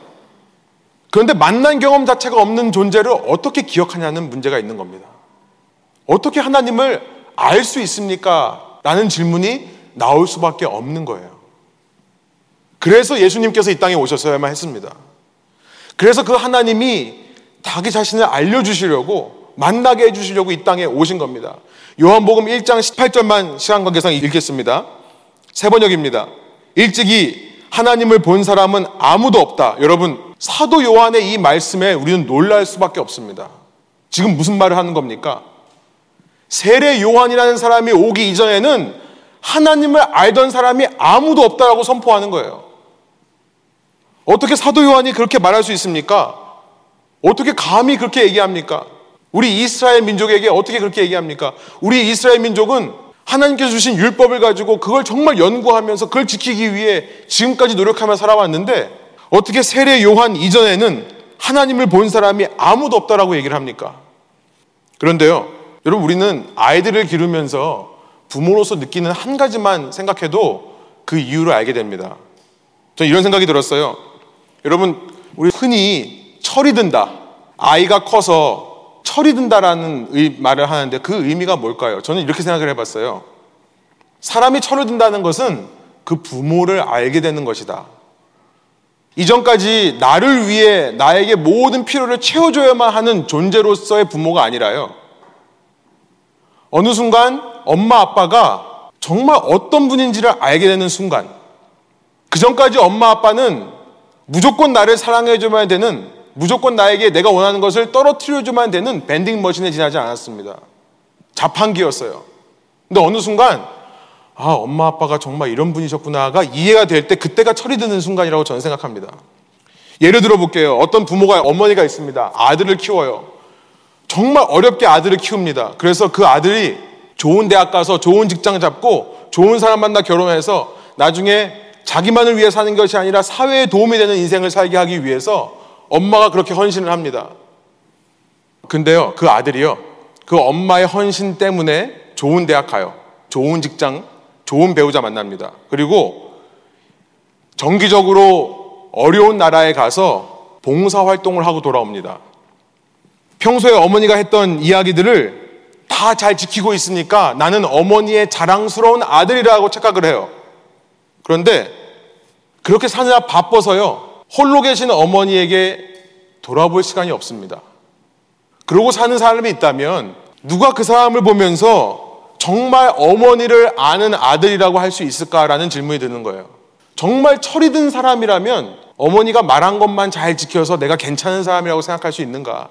그런데 만난 경험 자체가 없는 존재를 어떻게 기억하냐는 문제가 있는 겁니다. 어떻게 하나님을 알 수 있습니까? 라는 질문이 나올 수밖에 없는 거예요. 그래서 예수님께서 이 땅에 오셨어야만 했습니다. 그래서 그 하나님이 자기 자신을 알려주시려고 만나게 해주시려고 이 땅에 오신 겁니다. 요한복음 1장 18절만 시간 관계상 읽겠습니다. 세 번역입니다. 일찍이 하나님을 본 사람은 아무도 없다. 여러분, 사도 요한의 이 말씀에 우리는 놀랄 수밖에 없습니다. 지금 무슨 말을 하는 겁니까? 세례 요한이라는 사람이 오기 이전에는 하나님을 알던 사람이 아무도 없다라고 선포하는 거예요. 어떻게 사도 요한이 그렇게 말할 수 있습니까? 어떻게 감히 그렇게 얘기합니까? 우리 이스라엘 민족에게 어떻게 그렇게 얘기합니까? 우리 이스라엘 민족은 하나님께서 주신 율법을 가지고 그걸 정말 연구하면서 그걸 지키기 위해 지금까지 노력하며 살아왔는데 어떻게 세례 요한 이전에는 하나님을 본 사람이 아무도 없다라고 얘기를 합니까? 그런데요, 여러분 우리는 아이들을 기르면서 부모로서 느끼는 한 가지만 생각해도 그 이유를 알게 됩니다. 저는 이런 생각이 들었어요. 여러분, 우리 흔히 철이 든다. 아이가 커서 철이 든다라는 말을 하는데 그 의미가 뭘까요? 저는 이렇게 생각을 해봤어요. 사람이 철을 든다는 것은 그 부모를 알게 되는 것이다. 이전까지 나를 위해 나에게 모든 필요를 채워줘야만 하는 존재로서의 부모가 아니라요. 어느 순간 엄마 아빠가 정말 어떤 분인지를 알게 되는 순간, 그 전까지 엄마 아빠는 무조건 나를 사랑해줘야 되는, 무조건 나에게 내가 원하는 것을 떨어뜨려줘만 되는 밴딩 머신에 지나지 않았습니다. 자판기였어요. 근데 어느 순간 아, 엄마 아빠가 정말 이런 분이셨구나가 이해가 될 때 그때가 철이 드는 순간이라고 저는 생각합니다. 예를 들어 볼게요. 어떤 부모가 어머니가 있습니다. 아들을 키워요. 정말 어렵게 아들을 키웁니다. 그래서 그 아들이 좋은 대학 가서 좋은 직장 잡고 좋은 사람 만나 결혼해서 나중에 자기만을 위해 사는 것이 아니라 사회에 도움이 되는 인생을 살게 하기 위해서 엄마가 그렇게 헌신을 합니다. 근데요, 그 아들이요, 그 엄마의 헌신 때문에 좋은 대학 가요. 좋은 직장 좋은 배우자 만납니다. 그리고 정기적으로 어려운 나라에 가서 봉사 활동을 하고 돌아옵니다. 평소에 어머니가 했던 이야기들을 다 잘 지키고 있으니까 나는 어머니의 자랑스러운 아들이라고 착각을 해요. 그런데 그렇게 사느라 바빠서요. 홀로 계신 어머니에게 돌아볼 시간이 없습니다. 그러고 사는 사람이 있다면 누가 그 사람을 보면서 정말 어머니를 아는 아들이라고 할 수 있을까라는 질문이 드는 거예요. 정말 철이 든 사람이라면 어머니가 말한 것만 잘 지켜서 내가 괜찮은 사람이라고 생각할 수 있는가?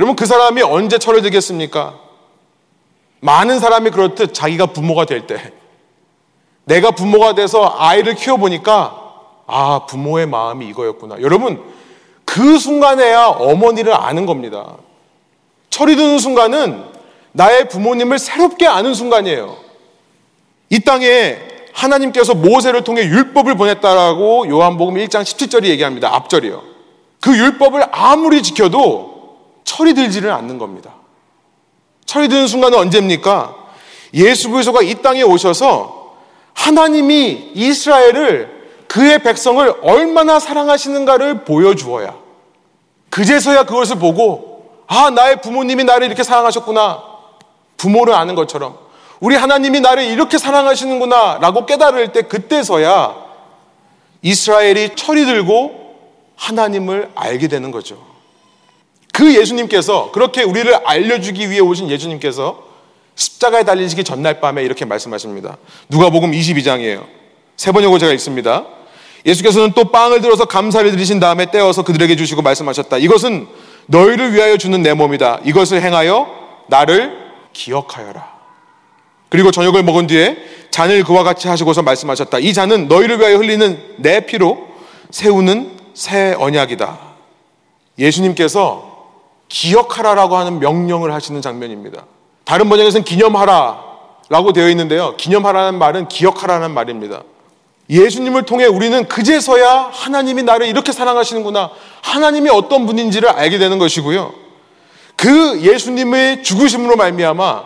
여러분 그 사람이 언제 철을 들겠습니까? 많은 사람이 그렇듯 자기가 부모가 될 때, 내가 부모가 돼서 아이를 키워보니까 아 부모의 마음이 이거였구나. 여러분 그 순간에야 어머니를 아는 겁니다. 철이 드는 순간은 나의 부모님을 새롭게 아는 순간이에요. 이 땅에 하나님께서 모세를 통해 율법을 보냈다라고 요한복음 1장 17절이 얘기합니다. 앞절이요. 그 율법을 아무리 지켜도 철이 들지를 않는 겁니다. 철이 드는 순간은 언제입니까? 예수 그리스도가 이 땅에 오셔서 하나님이 이스라엘을 그의 백성을 얼마나 사랑하시는가를 보여주어야 그제서야 그것을 보고 아 나의 부모님이 나를 이렇게 사랑하셨구나 부모를 아는 것처럼 우리 하나님이 나를 이렇게 사랑하시는구나 라고 깨달을 때 그때서야 이스라엘이 철이 들고 하나님을 알게 되는 거죠. 그 예수님께서 그렇게 우리를 알려주기 위해 오신 예수님께서 십자가에 달리시기 전날 밤에 이렇게 말씀하십니다. 누가복음 22장이에요. 세 번역을 제가 읽습니다. 예수께서는 또 빵을 들어서 감사를 드리신 다음에 떼어서 그들에게 주시고 말씀하셨다. 이것은 너희를 위하여 주는 내 몸이다. 이것을 행하여 나를 기억하여라. 그리고 저녁을 먹은 뒤에 잔을 그와 같이 하시고서 말씀하셨다. 이 잔은 너희를 위하여 흘리는 내 피로 세우는 새 언약이다. 예수님께서 기억하라라고 하는 명령을 하시는 장면입니다. 다른 번역에서는 기념하라라고 되어 있는데요. 기념하라는 말은 기억하라는 말입니다. 예수님을 통해 우리는 그제서야 하나님이 나를 이렇게 사랑하시는구나. 하나님이 어떤 분인지를 알게 되는 것이고요. 그 예수님의 죽으심으로 말미암아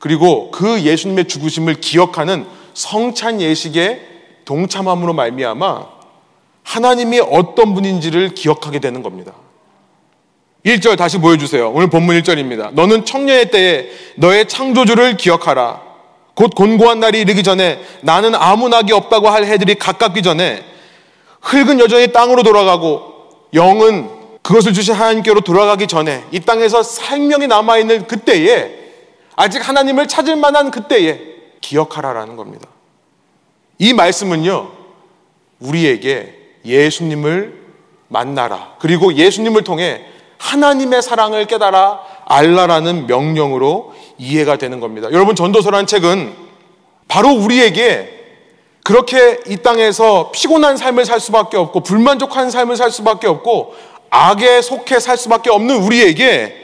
그리고 그 예수님의 죽으심을 기억하는 성찬 예식의 동참함으로 말미암아 하나님이 어떤 분인지를 기억하게 되는 겁니다. 1절 다시 보여주세요. 오늘 본문 1절입니다. 너는 청년의 때에 너의 창조주를 기억하라. 곧 곤고한 날이 이르기 전에 나는 아무 낙이 없다고 할 해들이 가깝기 전에 흙은 여전히 땅으로 돌아가고 영은 그것을 주신 하나님께로 돌아가기 전에 이 땅에서 생명이 남아있는 그때에 아직 하나님을 찾을 만한 그때에 기억하라라는 겁니다. 이 말씀은요, 우리에게 예수님을 만나라. 그리고 예수님을 통해 하나님의 사랑을 깨달아 알라라는 명령으로 이해가 되는 겁니다. 여러분, 전도서란 책은 바로 우리에게 그렇게 이 땅에서 피곤한 삶을 살 수밖에 없고 불만족한 삶을 살 수밖에 없고 악에 속해 살 수밖에 없는 우리에게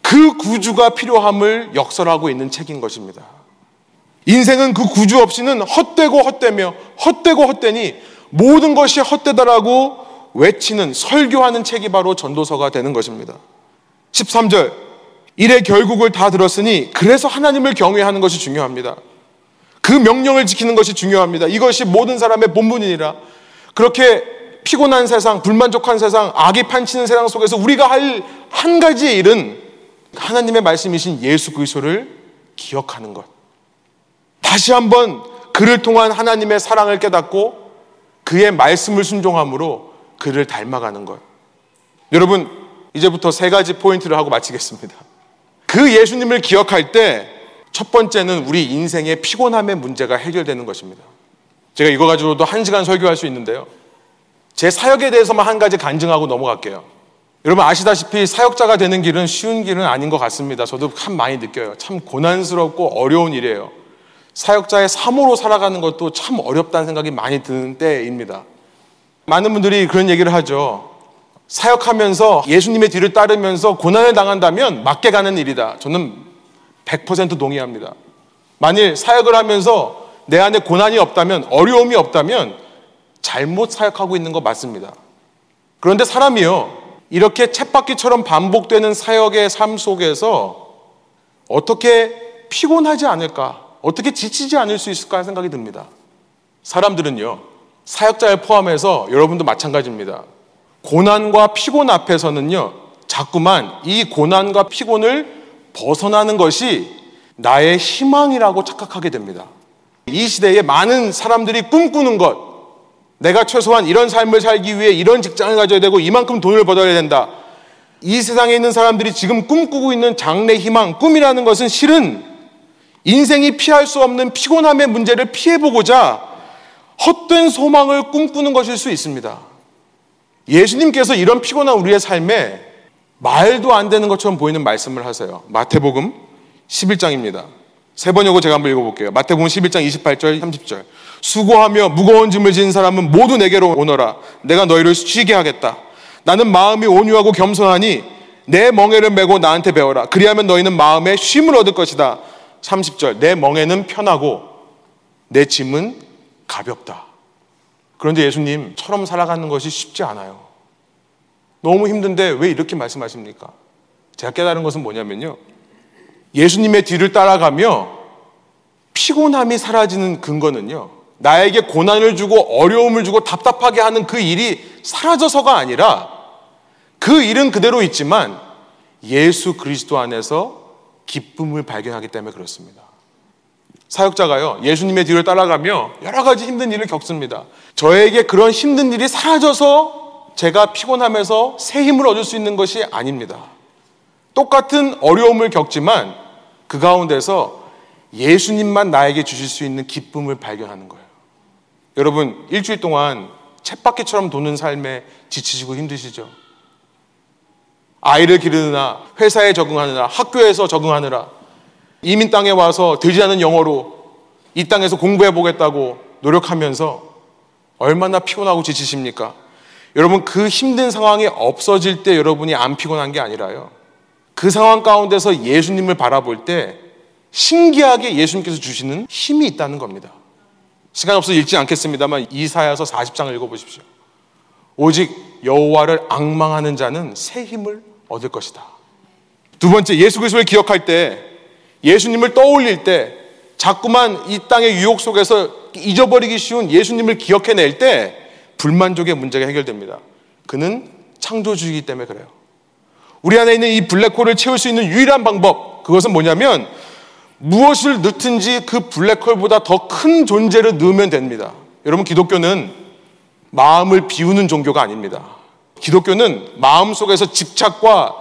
그 구주가 필요함을 역설하고 있는 책인 것입니다. 인생은 그 구주 없이는 헛되고 헛되며 헛되고 헛되니 모든 것이 헛되다라고 외치는 설교하는 책이 바로 전도서가 되는 것입니다. 13절 일의 결국을 다 들었으니 그래서 하나님을 경외하는 것이 중요합니다. 그 명령을 지키는 것이 중요합니다. 이것이 모든 사람의 본분이니라. 그렇게 피곤한 세상, 불만족한 세상, 악이 판치는 세상 속에서 우리가 할 한 가지의 일은 하나님의 말씀이신 예수 그리스도를 기억하는 것. 다시 한번 그를 통한 하나님의 사랑을 깨닫고 그의 말씀을 순종함으로 그를 닮아가는 것. 여러분, 이제부터 세 가지 포인트를 하고 마치겠습니다. 그 예수님을 기억할 때 첫 번째는 우리 인생의 피곤함의 문제가 해결되는 것입니다. 제가 이거 가지고도 한 시간 설교할 수 있는데요. 제 사역에 대해서만 한 가지 간증하고 넘어갈게요. 여러분 아시다시피 사역자가 되는 길은 쉬운 길은 아닌 것 같습니다. 저도 참 많이 느껴요. 참 고난스럽고 어려운 일이에요. 사역자의 사모로 살아가는 것도 참 어렵다는 생각이 많이 드는 때입니다. 많은 분들이 그런 얘기를 하죠. 사역하면서 예수님의 뒤를 따르면서 고난을 당한다면 맞게 가는 일이다. 저는 100% 동의합니다. 만일 사역을 하면서 내 안에 고난이 없다면, 어려움이 없다면 잘못 사역하고 있는 거 맞습니다. 그런데 사람이요, 이렇게 쳇바퀴처럼 반복되는 사역의 삶 속에서 어떻게 피곤하지 않을까, 어떻게 지치지 않을 수 있을까 생각이 듭니다. 사람들은요, 사역자를 포함해서 여러분도 마찬가지입니다. 고난과 피곤 앞에서는요, 자꾸만 이 고난과 피곤을 벗어나는 것이 나의 희망이라고 착각하게 됩니다. 이 시대에 많은 사람들이 꿈꾸는 것, 내가 최소한 이런 삶을 살기 위해 이런 직장을 가져야 되고 이만큼 돈을 벌어야 된다. 이 세상에 있는 사람들이 지금 꿈꾸고 있는 장래 희망, 꿈이라는 것은 실은 인생이 피할 수 없는 피곤함의 문제를 피해보고자 헛된 소망을 꿈꾸는 것일 수 있습니다. 예수님께서 이런 피곤한 우리의 삶에 말도 안 되는 것처럼 보이는 말씀을 하세요. 마태복음 11장입니다. 세 번역으로 제가 한번 읽어볼게요. 마태복음 11장 28절, 30절. 수고하며 무거운 짐을 지는 사람은 모두 내게로 오너라. 내가 너희를 쉬게 하겠다. 나는 마음이 온유하고 겸손하니 내 멍에를 메고 나한테 배워라. 그리하면 너희는 마음에 쉼을 얻을 것이다. 30절. 내 멍에는 편하고 내 짐은 가볍다. 그런데 예수님처럼 살아가는 것이 쉽지 않아요. 너무 힘든데 왜 이렇게 말씀하십니까? 제가 깨달은 것은 뭐냐면요. 예수님의 뒤를 따라가며 피곤함이 사라지는 근거는요. 나에게 고난을 주고 어려움을 주고 답답하게 하는 그 일이 사라져서가 아니라 그 일은 그대로 있지만 예수 그리스도 안에서 기쁨을 발견하기 때문에 그렇습니다. 사역자가요, 예수님의 뒤를 따라가며 여러 가지 힘든 일을 겪습니다. 저에게 그런 힘든 일이 사라져서 제가 피곤하면서 새 힘을 얻을 수 있는 것이 아닙니다. 똑같은 어려움을 겪지만 그 가운데서 예수님만 나에게 주실 수 있는 기쁨을 발견하는 거예요. 여러분, 일주일 동안 쳇바퀴처럼 도는 삶에 지치시고 힘드시죠? 아이를 기르느라, 회사에 적응하느라, 학교에서 적응하느라, 이민 땅에 와서 되지 않은 영어로 이 땅에서 공부해 보겠다고 노력하면서 얼마나 피곤하고 지치십니까? 여러분, 그 힘든 상황이 없어질 때 여러분이 안 피곤한 게 아니라요. 그 상황 가운데서 예수님을 바라볼 때 신기하게 예수님께서 주시는 힘이 있다는 겁니다. 시간 없어 읽지 않겠습니다만 이사야서 40장을 읽어보십시오. 오직 여호와를 악망하는 자는 새 힘을 얻을 것이다. 두 번째 예수 그리스도를 기억할 때 예수님을 떠올릴 때 자꾸만 이 땅의 유혹 속에서 잊어버리기 쉬운 예수님을 기억해낼 때 불만족의 문제가 해결됩니다. 그는 창조주이기 때문에 그래요. 우리 안에 있는 이 블랙홀을 채울 수 있는 유일한 방법 그것은 뭐냐면 무엇을 넣든지 그 블랙홀보다 더 큰 존재를 넣으면 됩니다. 여러분 기독교는 마음을 비우는 종교가 아닙니다. 기독교는 마음 속에서 집착과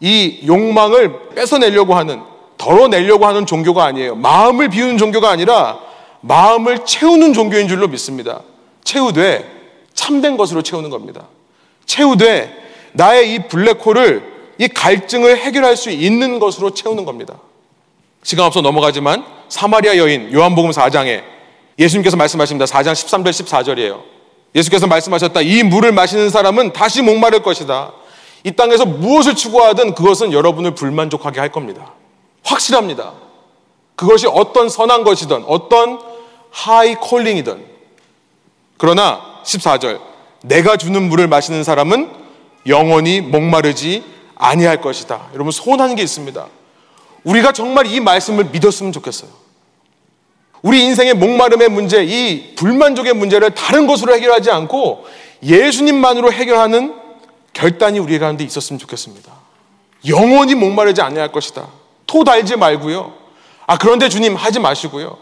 이 욕망을 뺏어내려고 하는 덜어내려고 하는 종교가 아니에요. 마음을 비우는 종교가 아니라 마음을 채우는 종교인 줄로 믿습니다. 채우되 참된 것으로 채우는 겁니다. 채우되 나의 이 블랙홀을 이 갈증을 해결할 수 있는 것으로 채우는 겁니다. 시간 없어 넘어가지만 사마리아 여인 요한복음 4장에 예수님께서 말씀하십니다. 4장 13절 14절이에요. 예수께서 말씀하셨다. 이 물을 마시는 사람은 다시 목마를 것이다. 이 땅에서 무엇을 추구하든 그것은 여러분을 불만족하게 할 겁니다. 확실합니다. 그것이 어떤 선한 것이든 어떤 하이 콜링이든 그러나 14절 내가 주는 물을 마시는 사람은 영원히 목마르지 아니할 것이다. 여러분 소원하는 게 있습니다. 우리가 정말 이 말씀을 믿었으면 좋겠어요. 우리 인생의 목마름의 문제, 이 불만족의 문제를 다른 것으로 해결하지 않고 예수님만으로 해결하는 결단이 우리 가운데 있었으면 좋겠습니다. 영원히 목마르지 아니할 것이다. 토 달지 말고요. 아 그런데 주님 하지 마시고요.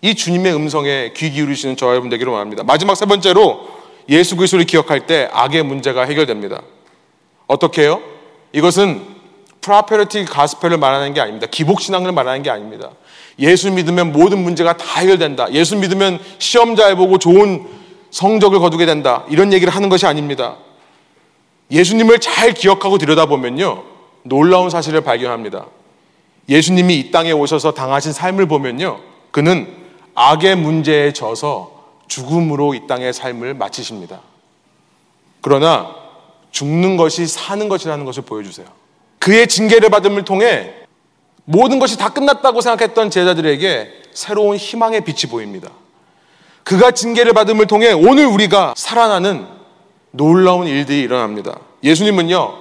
이 주님의 음성에 귀 기울이시는 저와 여러분 되기를 원합니다. 마지막 세 번째로 예수 그리스도를 기억할 때 악의 문제가 해결됩니다. 어떻게 해요? 이것은 prosperity gospel을 말하는 게 아닙니다. 기복 신앙을 말하는 게 아닙니다. 예수 믿으면 모든 문제가 다 해결된다. 예수 믿으면 시험 잘 보고 좋은 성적을 거두게 된다. 이런 얘기를 하는 것이 아닙니다. 예수님을 잘 기억하고 들여다보면요. 놀라운 사실을 발견합니다. 예수님이 이 땅에 오셔서 당하신 삶을 보면요. 그는 악의 문제에 져서 죽음으로 이 땅의 삶을 마치십니다. 그러나 죽는 것이 사는 것이라는 것을 보여주세요. 그의 징계를 받음을 통해 모든 것이 다 끝났다고 생각했던 제자들에게 새로운 희망의 빛이 보입니다. 그가 징계를 받음을 통해 오늘 우리가 살아나는 놀라운 일들이 일어납니다. 예수님은요,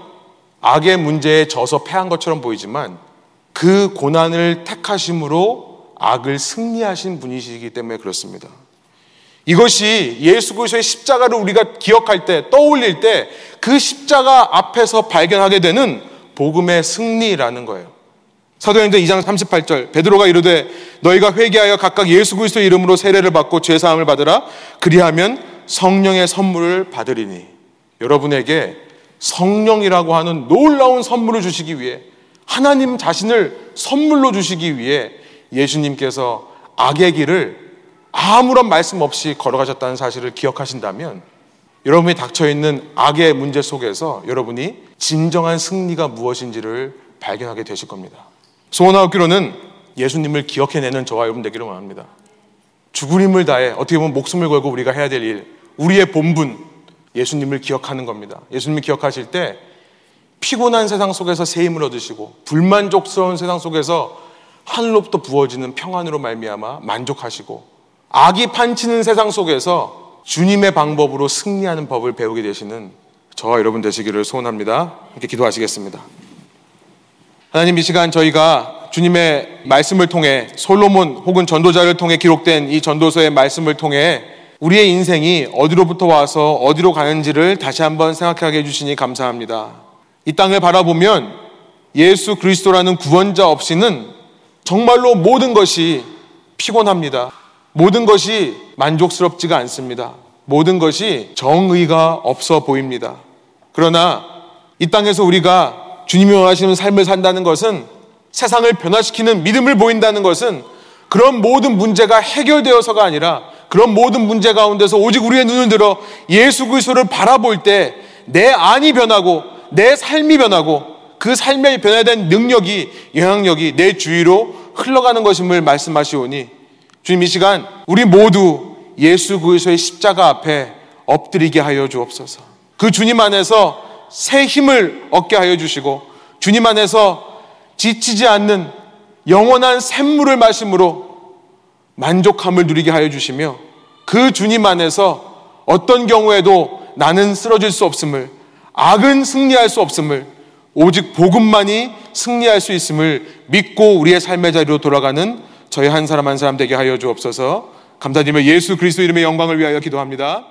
악의 문제에 져서 패한 것처럼 보이지만 그 고난을 택하심으로 악을 승리하신 분이시기 때문에 그렇습니다. 이것이 예수 그리스도의 십자가를 우리가 기억할 때 떠올릴 때 그 십자가 앞에서 발견하게 되는 복음의 승리라는 거예요. 사도행전 2장 38절 베드로가 이르되 너희가 회개하여 각각 예수 그리스도의 이름으로 세례를 받고 죄 사함을 받으라 그리하면 성령의 선물을 받으리니 여러분에게 성령이라고 하는 놀라운 선물을 주시기 위해 하나님 자신을 선물로 주시기 위해 예수님께서 악의 길을 아무런 말씀 없이 걸어가셨다는 사실을 기억하신다면 여러분이 닥쳐 있는 악의 문제 속에서 여러분이 진정한 승리가 무엇인지를 발견하게 되실 겁니다. 소원하옵기로는 예수님을 기억해내는 저와 여러분 되기를 원합니다. 죽을 힘을 다해 어떻게 보면 목숨을 걸고 우리가 해야 될 일, 우리의 본분, 예수님을 기억하는 겁니다. 예수님을 기억하실 때 피곤한 세상 속에서 새 힘을 얻으시고 불만족스러운 세상 속에서 하늘로부터 부어지는 평안으로 말미암아 만족하시고 악이 판치는 세상 속에서 주님의 방법으로 승리하는 법을 배우게 되시는 저와 여러분 되시기를 소원합니다. 함께 기도하시겠습니다. 하나님 이 시간 저희가 주님의 말씀을 통해 솔로몬 혹은 전도자를 통해 기록된 이 전도서의 말씀을 통해 우리의 인생이 어디로부터 와서 어디로 가는지를 다시 한번 생각하게 해주시니 감사합니다. 이 땅을 바라보면 예수 그리스도라는 구원자 없이는 정말로 모든 것이 피곤합니다. 모든 것이 만족스럽지가 않습니다. 모든 것이 정의가 없어 보입니다. 그러나 이 땅에서 우리가 주님이 원하시는 삶을 산다는 것은 세상을 변화시키는 믿음을 보인다는 것은 그런 모든 문제가 해결되어서가 아니라 그런 모든 문제 가운데서 오직 우리의 눈을 들어 예수 그리스도를 바라볼 때 내 안이 변하고 내 삶이 변하고 그 삶에 변화된 능력이 영향력이 내 주위로 흘러가는 것임을 말씀하시오니 주님 이 시간 우리 모두 예수 그리스도의 십자가 앞에 엎드리게 하여 주옵소서. 그 주님 안에서 새 힘을 얻게 하여 주시고 주님 안에서 지치지 않는 영원한 샘물을 마심으로 만족함을 누리게 하여 주시며 그 주님 안에서 어떤 경우에도 나는 쓰러질 수 없음을 악은 승리할 수 없음을 오직 복음만이 승리할 수 있음을 믿고 우리의 삶의 자리로 돌아가는 저희 한 사람 한 사람 되게 하여 주옵소서 감사드리며 예수 그리스도 이름의 영광을 위하여 기도합니다.